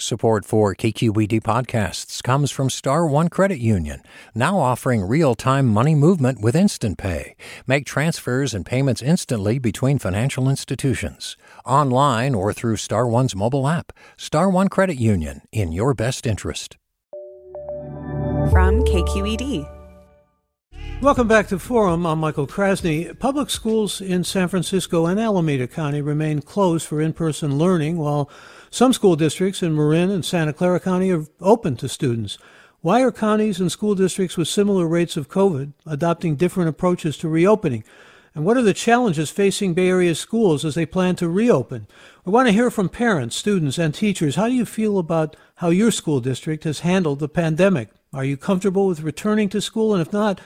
Support for KQED podcasts comes from Star One Credit Union, now offering real-time money movement with Instant Pay. Make transfers and payments instantly between financial institutions, online or through Star One's mobile app. Star One Credit Union, in your best interest. From KQED. Welcome back to Forum. I'm Michael Krasny. Public schools in San Francisco and Alameda County remain closed for in-person learning while some school districts in Marin and Santa Clara County are open to students. Why are counties and school districts with similar rates of COVID adopting different approaches to reopening? And what are the challenges facing Bay Area schools as they plan to reopen? We want to hear from parents, students, and teachers. How do you feel about how your school district has handled the pandemic? Are you comfortable with returning to school? And if not,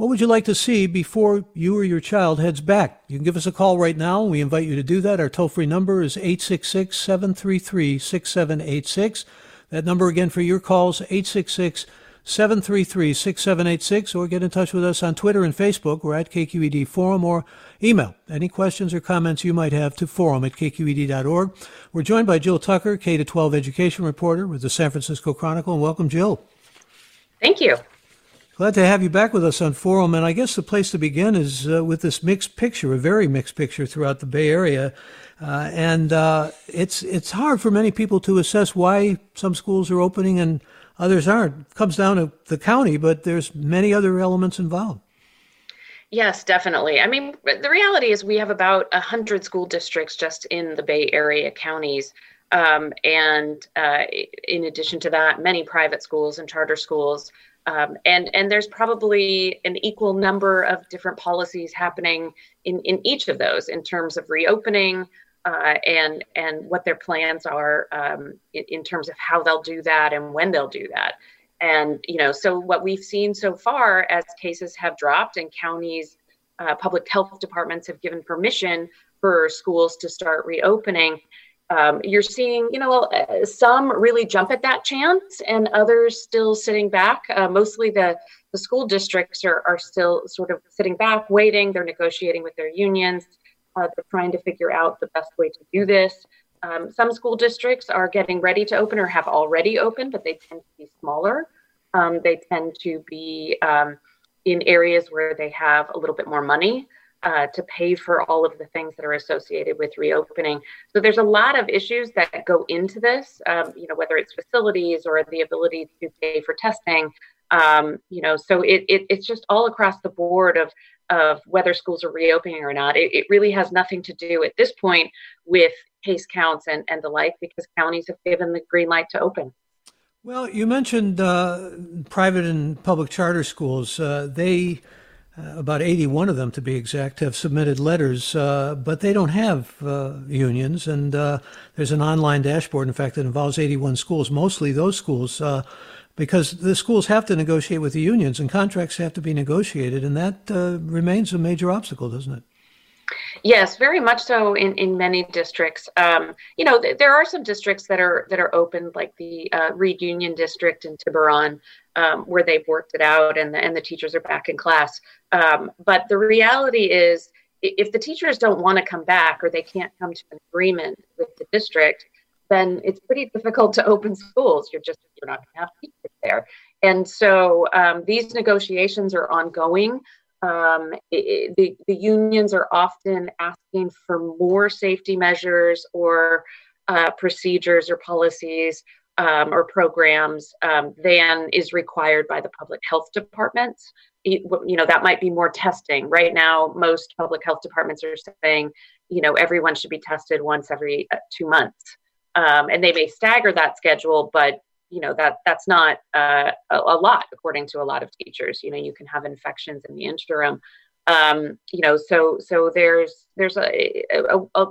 what would you like to see before you or your child heads back? You can give us a call right now. We invite you to do that. Our toll free number is 866 733 6786. That number again for your calls, 866 733 6786, or get in touch with us on Twitter and Facebook. We're at KQED Forum, or email any questions or comments you might have to forum at kqed.org. We're joined by Jill Tucker, K 12 education reporter with the San Francisco Chronicle. And welcome, Jill. Thank you. Glad to have you back with us on Forum. And I guess the place to begin is uh, with this mixed picture, a very mixed picture throughout the Bay Area. Uh, and uh, it's, it's hard for many people to assess why some schools are opening and others aren't. It comes down to the county, but there's many other elements involved. Yes, definitely. I mean, the reality is we have about 100 school districts just in the Bay Area counties. Um, and uh, in addition to that, many private schools and charter schools. Um, and and there's probably an equal number of different policies happening in in each of those in terms of reopening uh, and and what their plans are um, in, in, terms of how they'll do that and when they'll do that. And you know, so what we've seen so far as cases have dropped and counties, uh, public health departments have given permission for schools to start reopening um, you're seeing, you know, uh, some really jump at that chance and others still sitting back. Uh, mostly the, the school districts are, are still sort of sitting back, waiting. They're negotiating with their unions. Uh, they're trying to figure out the best way to do this. Um, some school districts are getting ready to open or have already opened, but they tend to be smaller. Um, they tend to be um, in areas where they have a little bit more money uh, to pay for all of the things that are associated with reopening. So there's a lot of issues that go into this, um, you know, whether it's facilities or the ability to pay for testing. Um, you know, so it, it, it's just all across the board of of whether schools are reopening or not. It, it really has nothing to do at this point with case counts and, and the like because counties have given the green light to open. Well, you mentioned uh, private and public charter schools. Uh, they uh, about 81 of them to be exact, have submitted letters, uh, but they don't have uh, unions. And uh, there's an online dashboard, in fact, that involves 81 schools, mostly those schools, uh, because the schools have to negotiate with the unions and contracts have to be negotiated. And that remains a major obstacle, doesn't it? Yes, very much so in, in many districts. Um, you know, th- there are some districts that are that are open, like the uh, Reed Union District in Tiburon, um, where they've worked it out and the, and the teachers are back in class. Um, but the reality is, if the teachers don't want to come back or they can't come to an agreement with the district, then it's pretty difficult to open schools. You're just you're not going to have teachers there, and so um, these negotiations are ongoing. Um, it, the, the unions are often asking for more safety measures or uh, procedures or policies um, or programs um, than is required by the public health departments. You know, that might be more testing. Right now, most public health departments are saying, you know, everyone should be tested once every uh, two months. Um, and they may stagger that schedule, but you know that that's not uh, a, a, lot according to a lot of teachers. You know you can have infections in the interim. Um, you know so so there's there's a, a, a,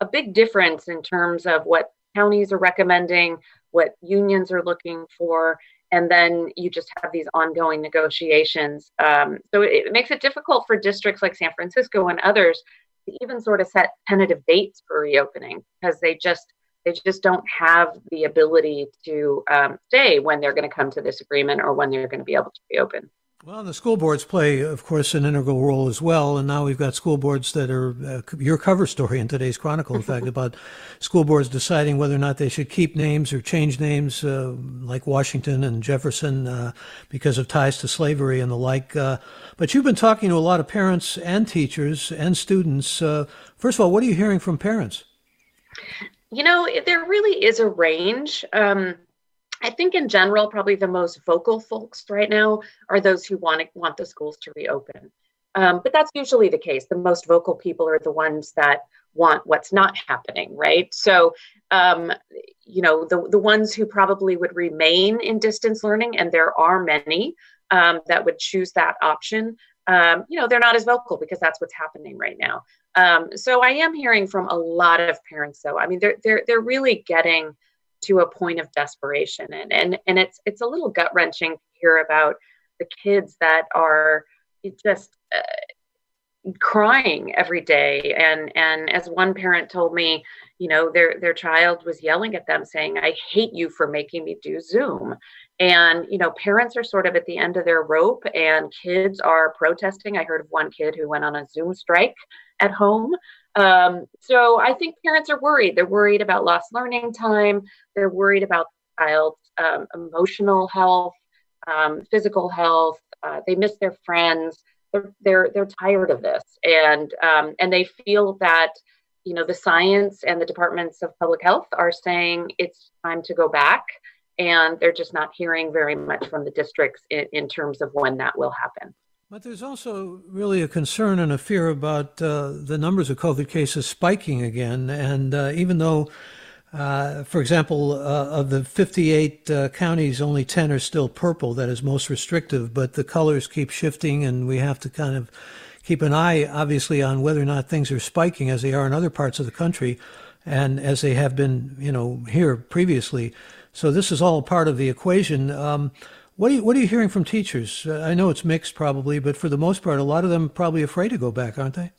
a big difference in terms of what counties are recommending what unions are looking for and then you just have these ongoing negotiations. Um, so it, it makes it difficult for districts like san francisco and others to even sort of set tentative dates for reopening because they just they just don't have the ability to um, say when they're going to come to this agreement or when they're going to be able to reopen. Well, the school boards play, of course, an integral role as well. And now we've got school boards that are uh, your cover story in today's Chronicle, in fact, about school boards deciding whether or not they should keep names or change names, uh, like Washington and Jefferson, uh, because of ties to slavery and the like. Uh, but you've been talking to a lot of parents and teachers and students. Uh, first of all, what are you hearing from parents? You know, there really is a range. Um, I think in general, probably the most vocal folks right now are those who want to, want the schools to reopen. Um, but that's usually the case. The most vocal people are the ones that want what's not happening, right? So, um, you know, the the ones who probably would remain in distance learning, and there are many um, that would choose that option. Um, you know, they're not as vocal because that's what's happening right now. Um, so, I am hearing from a lot of parents, though. I mean, they're they're they're really getting to a point of desperation and and and it's it's a little gut wrenching to hear about the kids that are just uh, crying every day and and as one parent told me you know their their child was yelling at them saying i hate you for making me do zoom and you know parents are sort of at the end of their rope and kids are protesting i heard of one kid who went on a zoom strike at home um, so I think parents are worried. They're worried about lost learning time. They're worried about the child's um, emotional health, um, physical health. Uh, they miss their friends. They're, they're they're tired of this, and um, and they feel that you know the science and the departments of public health are saying it's time to go back, and they're just not hearing very much from the districts in, in terms of when that will happen. But there's also really a concern and a fear about uh, the numbers of COVID cases spiking again. And uh, even though, uh, for example, uh, of the 58 uh, counties, only 10 are still purple, that is most restrictive, but the colors keep shifting, and we have to kind of keep an eye, obviously, on whether or not things are spiking as they are in other parts of the country and as they have been, you know, here previously. So this is all part of the equation. Um, what are you, what are you hearing from teachers? Uh, I know it's mixed probably, but for the most part, a lot of them probably afraid to go back, aren't they?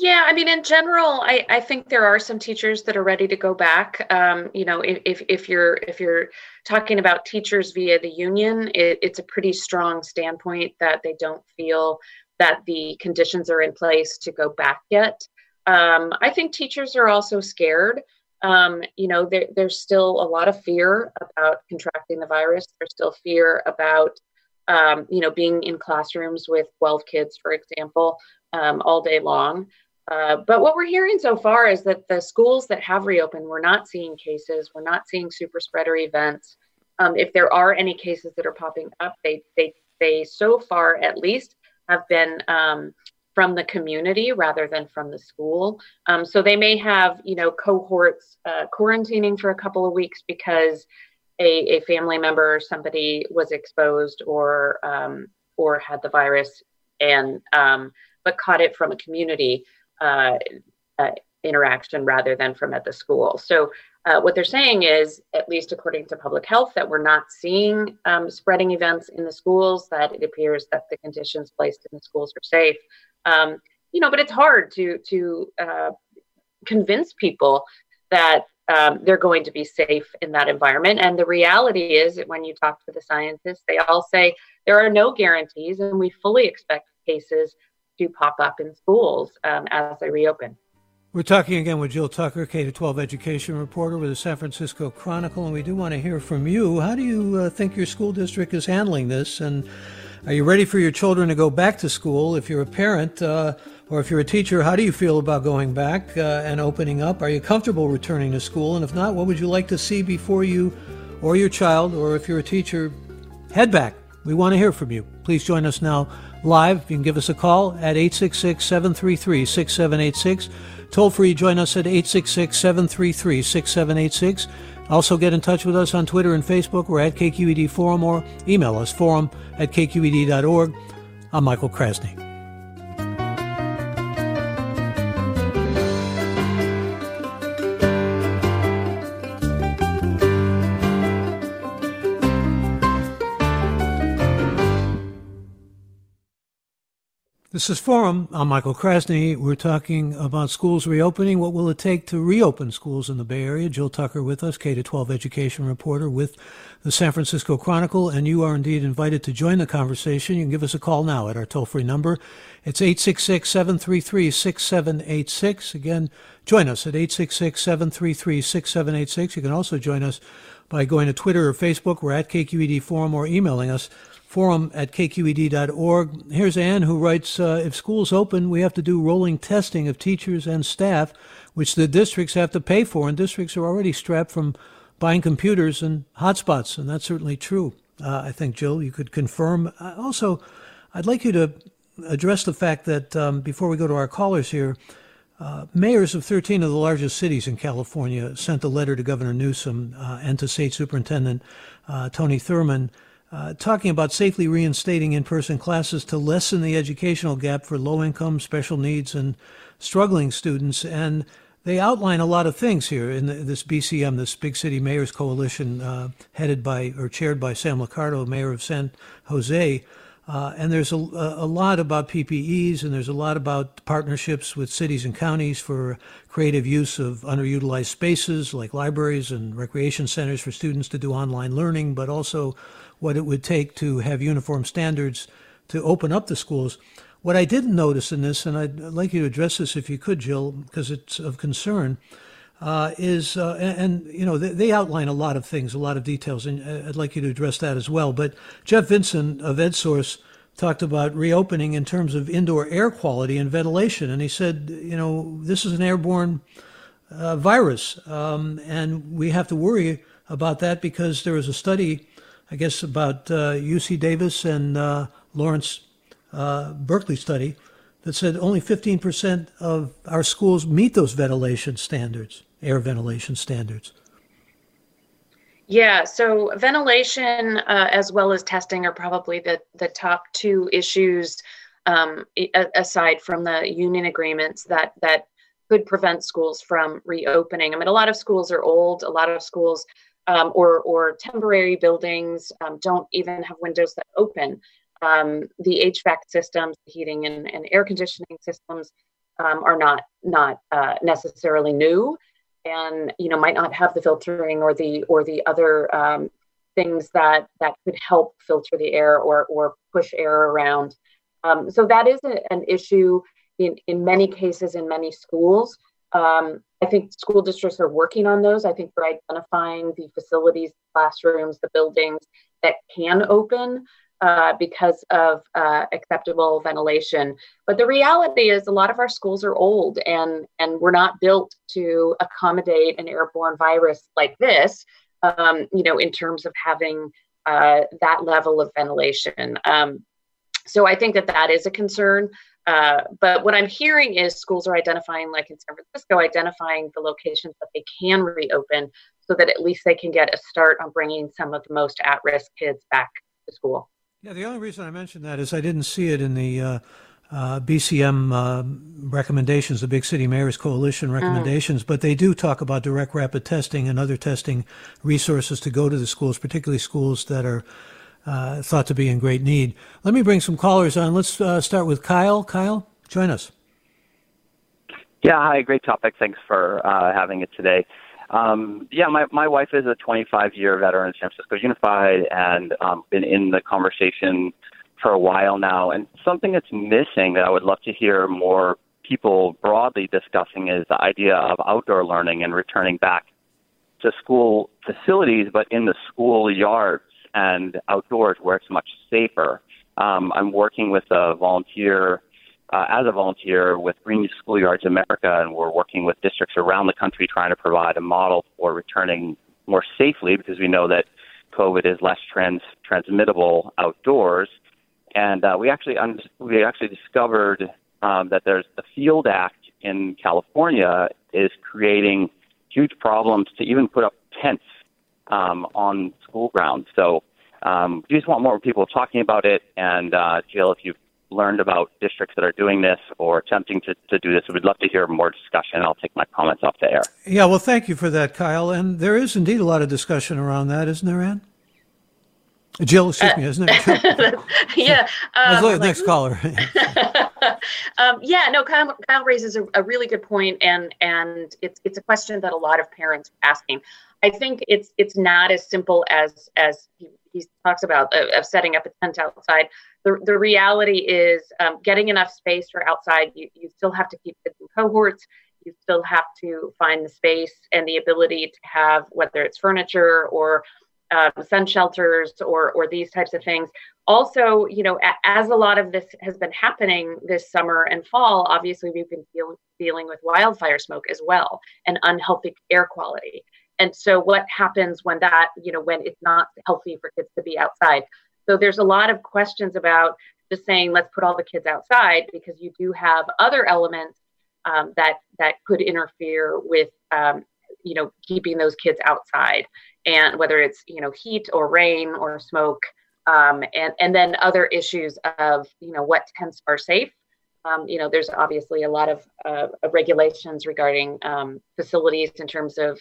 Yeah, I mean, in general, I, I think there are some teachers that are ready to go back. Um, you know, if, if you're if you're talking about teachers via the union, it, it's a pretty strong standpoint that they don't feel that the conditions are in place to go back yet. Um, I think teachers are also scared um, you know, there, there's still a lot of fear about contracting the virus. There's still fear about, um, you know, being in classrooms with 12 kids, for example, um, all day long. Uh, but what we're hearing so far is that the schools that have reopened, we're not seeing cases, we're not seeing super spreader events. Um, if there are any cases that are popping up, they they they so far at least have been um, from the community rather than from the school. Um, so they may have, you know, cohorts uh, quarantining for a couple of weeks because a, a family member or somebody was exposed or um, or had the virus and um, but caught it from a community uh, uh, interaction rather than from at the school. So uh, what they're saying is, at least according to public health, that we're not seeing um, spreading events in the schools. That it appears that the conditions placed in the schools are safe. Um, you know, but it's hard to to uh, convince people that um, they're going to be safe in that environment. And the reality is that when you talk to the scientists, they all say there are no guarantees, and we fully expect cases to pop up in schools um, as they reopen. We're talking again with Jill Tucker, K 12 education reporter with the San Francisco Chronicle, and we do want to hear from you. How do you uh, think your school district is handling this? And are you ready for your children to go back to school? If you're a parent uh, or if you're a teacher, how do you feel about going back uh, and opening up? Are you comfortable returning to school? And if not, what would you like to see before you or your child, or if you're a teacher, head back? We want to hear from you. Please join us now live. You can give us a call at 866 733 6786. Toll free, join us at 866 733 6786. Also, get in touch with us on Twitter and Facebook. We're at KQED Forum or email us forum at kqed.org. I'm Michael Krasny. This is Forum. I'm Michael Krasny. We're talking about schools reopening. What will it take to reopen schools in the Bay Area? Jill Tucker with us, K 12 education reporter with the San Francisco Chronicle, and you are indeed invited to join the conversation. You can give us a call now at our toll free number. It's 866 733 6786. Again, join us at 866 733 6786. You can also join us by going to Twitter or Facebook. We're at KQED Forum or emailing us forum at kqed.org. Here's Ann who writes uh, If schools open, we have to do rolling testing of teachers and staff, which the districts have to pay for, and districts are already strapped from buying computers and hotspots, and that's certainly true. Uh, I think, Jill, you could confirm. Uh, also, I'd like you to address the fact that um, before we go to our callers here, uh, mayors of 13 of the largest cities in California sent a letter to Governor Newsom uh, and to State Superintendent uh, Tony Thurmond uh, talking about safely reinstating in person classes to lessen the educational gap for low income, special needs, and struggling students. And they outline a lot of things here in the, this BCM, this Big City Mayors Coalition, uh, headed by or chaired by Sam Liccardo, mayor of San Jose. Uh, and there's a, a lot about PPEs, and there's a lot about partnerships with cities and counties for creative use of underutilized spaces like libraries and recreation centers for students to do online learning, but also what it would take to have uniform standards to open up the schools. What I didn't notice in this, and I'd like you to address this if you could, Jill, because it's of concern, uh, is, uh, and, and, you know, they, they, outline a lot of things, a lot of details, and I'd like you to address that as well. But Jeff Vincent of EdSource talked about reopening in terms of indoor air quality and ventilation, and he said, you know, this is an airborne uh, virus, um, and we have to worry about that because there was a study I guess, about UC uh, Davis and uh, Lawrence uh, Berkeley study that said only 15% of our schools meet those ventilation standards, air ventilation standards. Yeah, so ventilation uh, as well as testing are probably the, the top two issues um, aside from the union agreements that, that could prevent schools from reopening. I mean, a lot of schools are old, a lot of schools um, or, or temporary buildings um, don't even have windows that open. Um, the HVAC systems, the heating and, and air conditioning systems, um, are not not uh, necessarily new, and you know might not have the filtering or the or the other um, things that that could help filter the air or or push air around. Um, so that is a, an issue in in many cases in many schools. Um, I think school districts are working on those. I think they're identifying the facilities, classrooms, the buildings that can open uh, because of uh, acceptable ventilation. But the reality is, a lot of our schools are old, and and we're not built to accommodate an airborne virus like this. Um, you know, in terms of having uh, that level of ventilation. Um, so I think that that is a concern. Uh, but what I'm hearing is schools are identifying, like in San Francisco, identifying the locations that they can reopen so that at least they can get a start on bringing some of the most at risk kids back to school. Yeah, the only reason I mentioned that is I didn't see it in the uh, uh, BCM uh, recommendations, the Big City Mayors Coalition mm. recommendations, mm. but they do talk about direct rapid testing and other testing resources to go to the schools, particularly schools that are uh, thought to be in great need. Let me bring some callers on. Let's uh, start with Kyle. Kyle, join us. Yeah, hi, great topic. Thanks for uh, having it today. Um, yeah, my, my wife is a 25 year veteran of San Francisco Unified and um, been in the conversation for a while now. And something that's missing that I would love to hear more people broadly discussing is the idea of outdoor learning and returning back to school facilities, but in the school yards and outdoors where it's much safer. Um, I'm working with a volunteer, uh, as a volunteer with Green Schoolyards America, and we're working with districts around the country trying to provide a model for returning more safely because we know that COVID is less trans- transmittable outdoors. And uh, we actually un- we actually discovered um, that there's the Field Act in California is creating huge problems to even put up tents um, on school grounds. So um, we just want more people talking about it. And uh, Jill, if you've learned about districts that are doing this or attempting to, to do this, we'd love to hear more discussion. I'll take my comments off the air. Yeah, well, thank you for that, Kyle. And there is indeed a lot of discussion around that, isn't there, Ann? Jill, excuse uh, me, isn't it? yeah. Um, like, next caller. um, yeah, no, Kyle, Kyle raises a, a, really good point, and and it's it's a question that a lot of parents are asking. I think it's it's not as simple as as he, he talks about uh, of setting up a tent outside. The, the reality is um, getting enough space for outside. You, you still have to keep kids in cohorts. You still have to find the space and the ability to have whether it's furniture or um, sun shelters or or these types of things. Also, you know, a, as a lot of this has been happening this summer and fall, obviously we've been deal, dealing with wildfire smoke as well and unhealthy air quality. And so, what happens when that, you know, when it's not healthy for kids to be outside? So there's a lot of questions about just saying let's put all the kids outside because you do have other elements um, that that could interfere with um, you know keeping those kids outside and whether it's you know heat or rain or smoke um, and and then other issues of you know what tents are safe um, you know there's obviously a lot of uh, regulations regarding um, facilities in terms of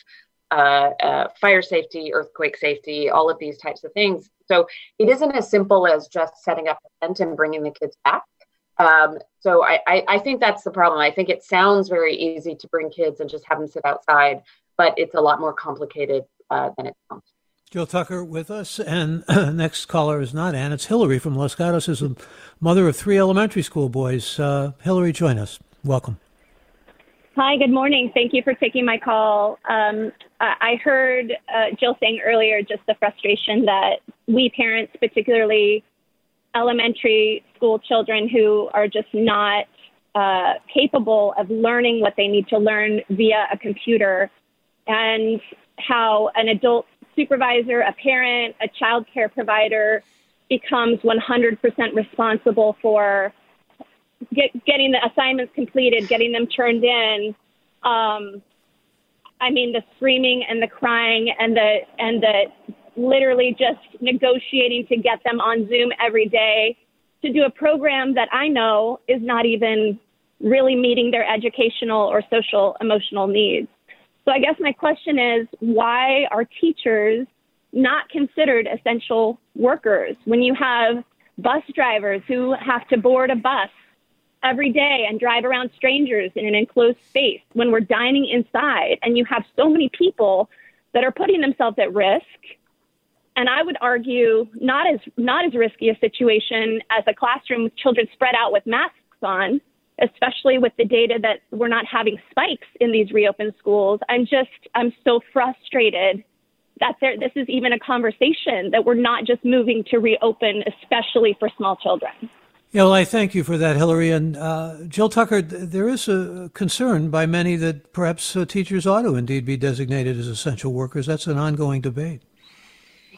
uh, uh, fire safety earthquake safety all of these types of things so it isn't as simple as just setting up a tent and bringing the kids back um, so I, I, I, think that's the problem. I think it sounds very easy to bring kids and just have them sit outside, but it's a lot more complicated uh, than it sounds. Jill Tucker with us, and next caller is not Ann. It's Hillary from Los Gatos, is a mother of three elementary school boys. Uh, Hillary, join us. Welcome. Hi, good morning. Thank you for taking my call. Um, I heard uh, Jill saying earlier just the frustration that we parents, particularly elementary school children who are just not uh, capable of learning what they need to learn via a computer, and how an adult supervisor, a parent, a child care provider becomes 100% responsible for get, getting the assignments completed, getting them turned in. Um, I mean, the screaming and the crying and the and the literally just negotiating to get them on Zoom every day to do a program that I know is not even really meeting their educational or social emotional needs. So I guess my question is why are teachers not considered essential workers when you have bus drivers who have to board a bus every day and drive around strangers in an enclosed space when we're dining inside and you have so many people that are putting themselves at risk and I would argue not as not as risky a situation as a classroom with children spread out with masks on, especially with the data that we're not having spikes in these reopened schools. I'm just I'm so frustrated that there this is even a conversation that we're not just moving to reopen, especially for small children. Yeah, well, I thank you for that, Hillary. And uh, Jill Tucker, there is a concern by many that perhaps uh, teachers ought to indeed be designated as essential workers. That's an ongoing debate.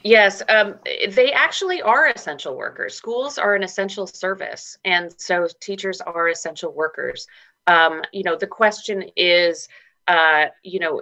Yes, um, they actually are essential workers. Schools are an essential service, and so teachers are essential workers. Um, you know, the question is, uh, you know,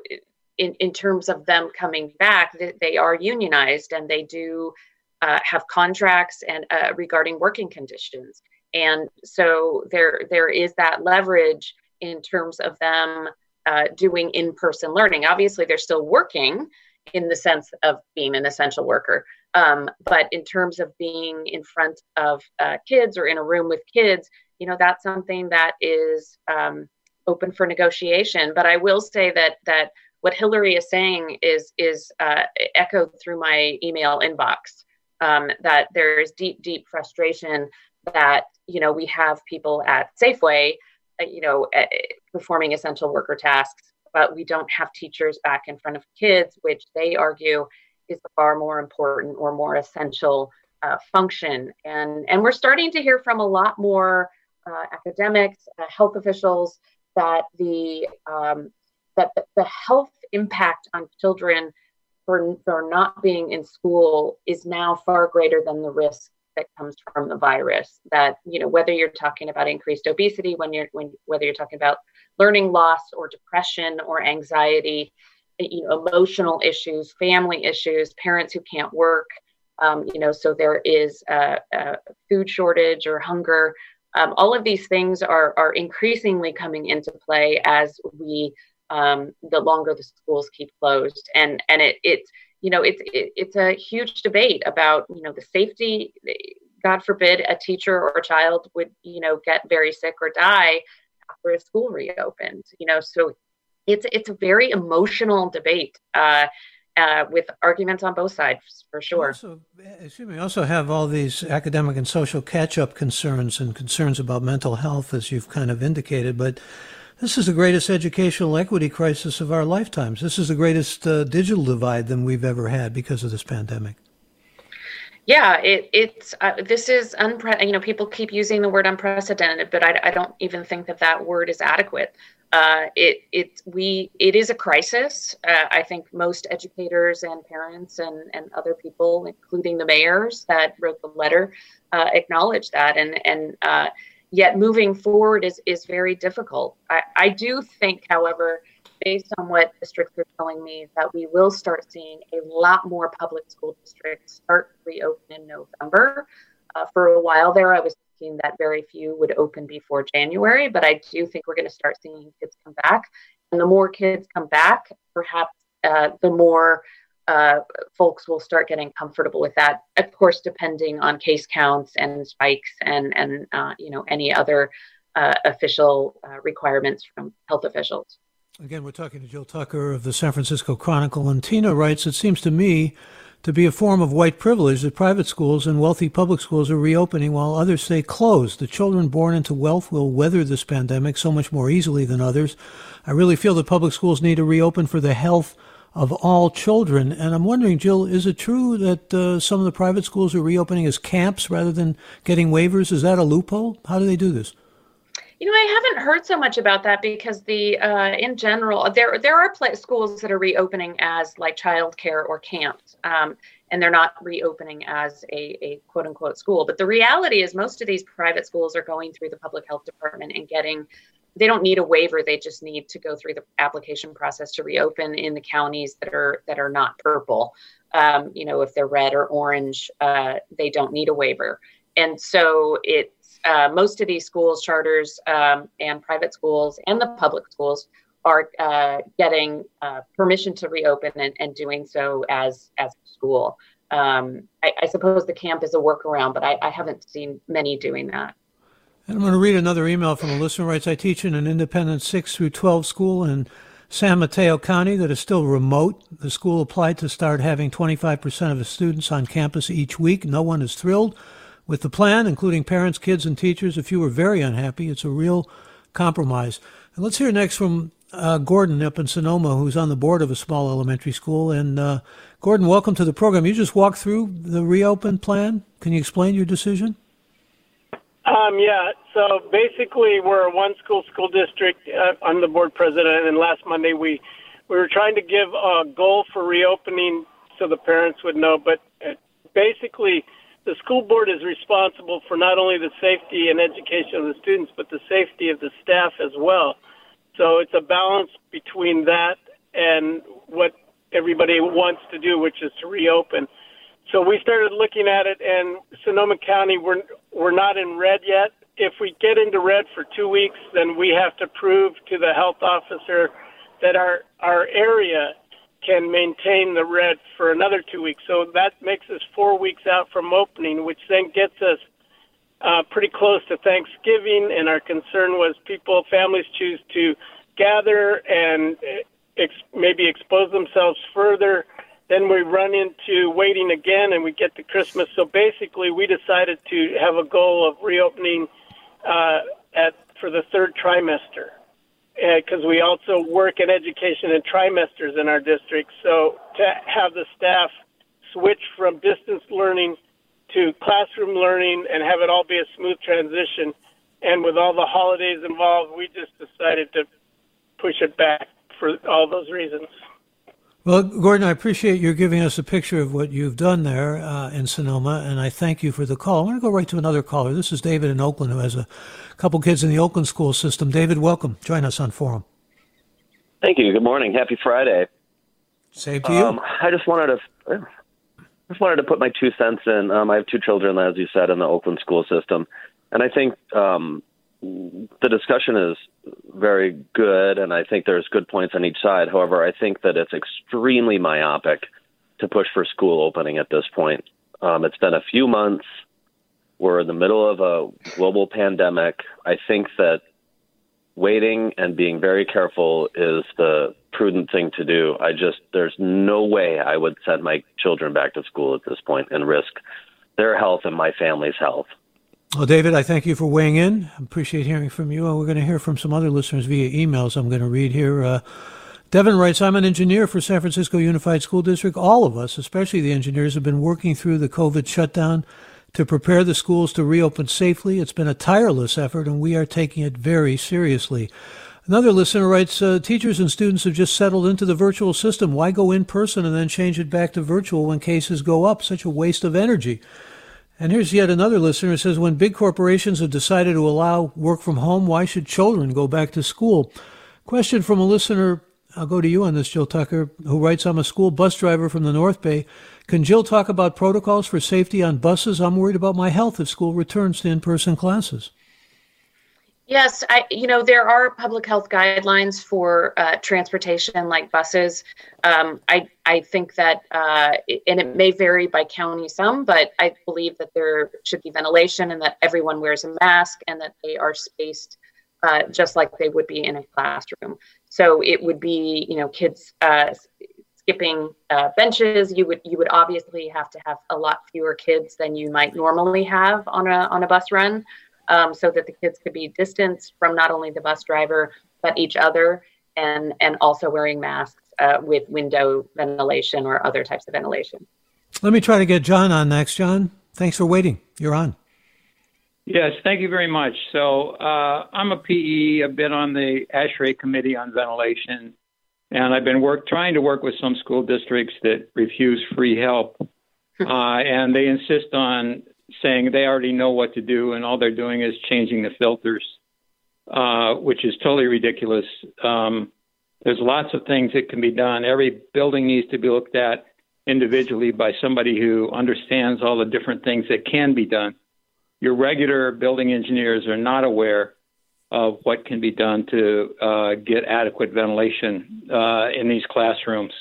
in, in terms of them coming back, they, they are unionized and they do uh, have contracts and uh, regarding working conditions, and so there there is that leverage in terms of them uh, doing in-person learning. Obviously, they're still working in the sense of being an essential worker. Um, but in terms of being in front of uh, kids or in a room with kids, you know, that's something that is um, open for negotiation. But I will say that that what Hillary is saying is is uh, echoed through my email inbox. Um, that there is deep, deep frustration that you know we have people at Safeway, uh, you know, uh, performing essential worker tasks but we don't have teachers back in front of kids, which they argue is a far more important or more essential uh, function. And, and we're starting to hear from a lot more uh, academics, uh, health officials, that the um, that the health impact on children for, for not being in school is now far greater than the risk that comes from the virus that you know whether you're talking about increased obesity when you're when whether you're talking about learning loss or depression or anxiety, you know, emotional issues, family issues, parents who can't work. Um, you know, so there is a, a food shortage or hunger. Um, all of these things are are increasingly coming into play as we um, the longer the schools keep closed, and and it it's you know, it's it, it's a huge debate about you know the safety. God forbid a teacher or a child would you know get very sick or die after a school reopened. You know, so it's it's a very emotional debate. Uh, uh, with arguments on both sides for sure. Also, excuse me, also have all these academic and social catch-up concerns and concerns about mental health, as you've kind of indicated. But this is the greatest educational equity crisis of our lifetimes. This is the greatest uh, digital divide than we've ever had because of this pandemic. Yeah, it, it's uh, this is unprecedented. You know, people keep using the word unprecedented, but I, I don't even think that that word is adequate uh, it it we it is a crisis. Uh, I think most educators and parents and and other people, including the mayors that wrote the letter, uh, acknowledge that. And and uh, yet moving forward is is very difficult. I, I do think, however, based on what districts are telling me, that we will start seeing a lot more public school districts start to reopen in November. Uh, for a while there, I was thinking that very few would open before January, but I do think we're going to start seeing kids come back. And the more kids come back, perhaps uh, the more uh, folks will start getting comfortable with that. Of course, depending on case counts and spikes and and uh, you know any other uh, official uh, requirements from health officials. Again, we're talking to Jill Tucker of the San Francisco Chronicle, and Tina writes, "It seems to me." to be a form of white privilege that private schools and wealthy public schools are reopening while others stay closed. The children born into wealth will weather this pandemic so much more easily than others. I really feel that public schools need to reopen for the health of all children. And I'm wondering, Jill, is it true that uh, some of the private schools are reopening as camps rather than getting waivers? Is that a loophole? How do they do this? You know, I haven't heard so much about that because the uh, in general there there are schools that are reopening as like childcare or camps, um, and they're not reopening as a, a quote unquote school. But the reality is, most of these private schools are going through the public health department and getting. They don't need a waiver; they just need to go through the application process to reopen in the counties that are that are not purple. Um, you know, if they're red or orange, uh, they don't need a waiver. And so it's uh, most of these schools, charters, um, and private schools, and the public schools are uh, getting uh, permission to reopen and, and, doing so as as a school. Um, I, I, suppose the camp is a workaround, but I, I, haven't seen many doing that. And I'm going to read another email from a listener writes, I teach in an independent 6 through 12 school in San Mateo County that is still remote. The school applied to start having 25% of its students on campus each week. No one is thrilled with the plan, including parents, kids, and teachers. A few are very unhappy. It's a real compromise. And let's hear next from uh, Gordon up in Sonoma, who's on the board of a small elementary school. And uh, Gordon, welcome to the program. You just walked through the reopen plan. Can you explain your decision? Um, yeah, so basically, we're a one school school district. Uh, I'm the board president, and last Monday we we were trying to give a goal for reopening so the parents would know. But uh, basically, the school board is responsible for not only the safety and education of the students, but the safety of the staff as well. So it's a balance between that and what everybody wants to do, which is to reopen. So we started looking at it, and Sonoma County, we're we're not in red yet. If we get into red for two weeks, then we have to prove to the health officer that our our area can maintain the red for another two weeks. So that makes us four weeks out from opening, which then gets us uh, pretty close to Thanksgiving. And our concern was people, families choose to gather and ex- maybe expose themselves further. Then we run into waiting again and we get to Christmas. So basically, we decided to have a goal of reopening uh, at for the third trimester because we also work in education in trimesters in our district. So to have the staff switch from distance learning to classroom learning and have it all be a smooth transition, and with all the holidays involved, we just decided to push it back for all those reasons. Well, Gordon, I appreciate you giving us a picture of what you've done there uh, in Sonoma, and I thank you for the call. I'm going to go right to another caller. This is David in Oakland, who has a couple kids in the Oakland school system. David, welcome. Join us on Forum. Thank you. Good morning. Happy Friday. Same to you. Um, I just wanted to just wanted to put my two cents in. Um, I have two children, as you said, in the Oakland school system, and I think um, the discussion is very good, and I think there's good points on each side. However, I think that it's extremely myopic to push for school opening at this point. Um, it's been a few months. We're in the middle of a global pandemic. I think that waiting and being very careful is the prudent thing to do. I just, there's no way I would send my children back to school at this point and risk their health and my family's health. Well, David, I thank you for weighing in. I appreciate hearing from you. We're going to hear from some other listeners via emails. I'm going to read here. Uh, Devin writes, I'm an engineer for San Francisco Unified School District. All of us, especially the engineers, have been working through the COVID shutdown to prepare the schools to reopen safely. It's been a tireless effort, and we are taking it very seriously. Another listener writes, uh, teachers and students have just settled into the virtual system. Why go in person and then change it back to virtual when cases go up? Such a waste of energy. And here's yet another listener who says, when big corporations have decided to allow work from home, why should children go back to school? Question from a listener, I'll go to you on this, Jill Tucker, who writes, I'm a school bus driver from the North Bay. Can Jill talk about protocols for safety on buses? I'm worried about my health if school returns to in-person classes. Yes, I, you know, there are public health guidelines for uh, transportation like buses. Um, I, I think that, uh, and it may vary by county some, but I believe that there should be ventilation and that everyone wears a mask and that they are spaced uh, just like they would be in a classroom. So it would be, you know, kids uh, skipping uh, benches. You would you would obviously have to have a lot fewer kids than you might normally have on a on a bus run um, so that the kids could be distanced from not only the bus driver but each other, and and also wearing masks uh, with window ventilation or other types of ventilation. Let me try to get John on next. John, thanks for waiting. You're on. Yes, thank you very much. So uh, I'm a PE. I've been on the ASHRAE committee on ventilation, and I've been work trying to work with some school districts that refuse free help, uh, and they insist on saying they already know what to do and all they're doing is changing the filters, uh, which is totally ridiculous. Um, there's lots of things that can be done. Every building needs to be looked at individually by somebody who understands all the different things that can be done. Your regular building engineers are not aware of what can be done to uh, get adequate ventilation uh, in these classrooms.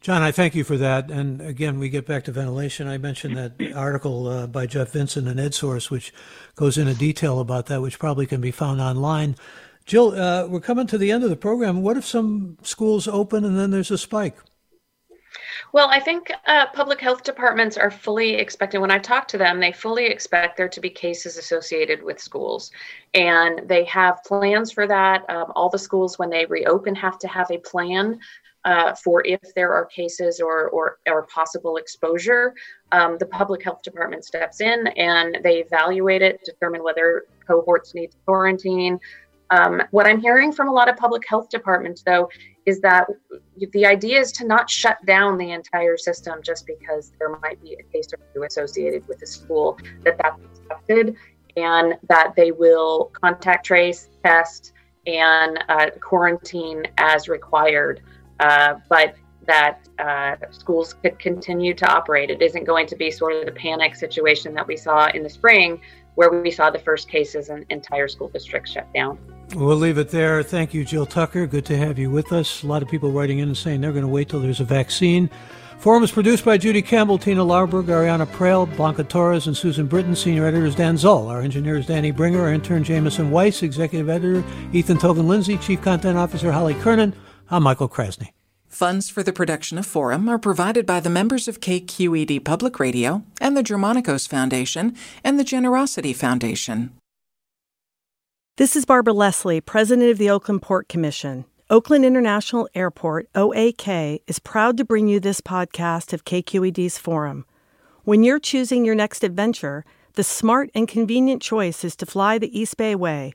John, I thank you for that. And again, we get back to ventilation. I mentioned that article uh, by Jeff Vincent and EdSource, which goes into detail about that, which probably can be found online. Jill, uh, we're coming to the end of the program. What if some schools open and then there's a spike? Well, I think uh, public health departments are fully expecting, when I talk to them, they fully expect there to be cases associated with schools. And they have plans for that. Um, all the schools, when they reopen, have to have a plan uh, for if there are cases or, or, or possible exposure. Um, the public health department steps in and they evaluate it, determine whether cohorts need quarantine. Um, what I'm hearing from a lot of public health departments, though, is that the idea is to not shut down the entire system just because there might be a case or two associated with the school, that that's expected, and that they will contact trace, test, and uh, quarantine as required uh, but that uh, schools could continue to operate. It isn't going to be sort of the panic situation that we saw in the spring, where we saw the first cases and entire school districts shut down. We'll leave it there. Thank you, Jill Tucker. Good to have you with us. A lot of people writing in and saying they're going to wait till there's a vaccine. Forum is produced by Judy Campbell, Tina Larberg, Ariana Proehl, Blanca Torres, and Susan Britton. Senior editor is Dan Zoll. Our engineer is Danny Bringer. Our intern, Jameson Weiss. Executive editor, Ethan Toven Lindsey. Chief Content Officer, Holly Kernan. I'm Michael Krasny. Funds for the production of Forum are provided by the members of KQED Public Radio and the Germanacos Foundation and the Generosity Foundation. This is Barbara Leslie, President of the Oakland Port Commission. Oakland International Airport, OAK, is proud to bring you this podcast of KQED's Forum. When you're choosing your next adventure, the smart and convenient choice is to fly the East Bay Way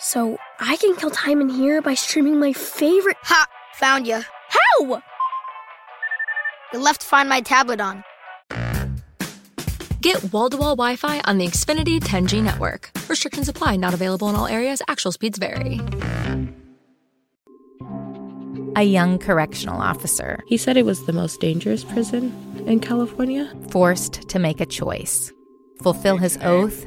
So I can kill time in here by streaming my favorite. Ha! Found you. How? You left to Find My tablet on. Get wall-to-wall Wi-Fi on the Xfinity 10G network. Restrictions apply. Not available in all areas. Actual speeds vary. A young correctional officer. He said it was the most dangerous prison in California. Forced to make a choice: fulfill his oath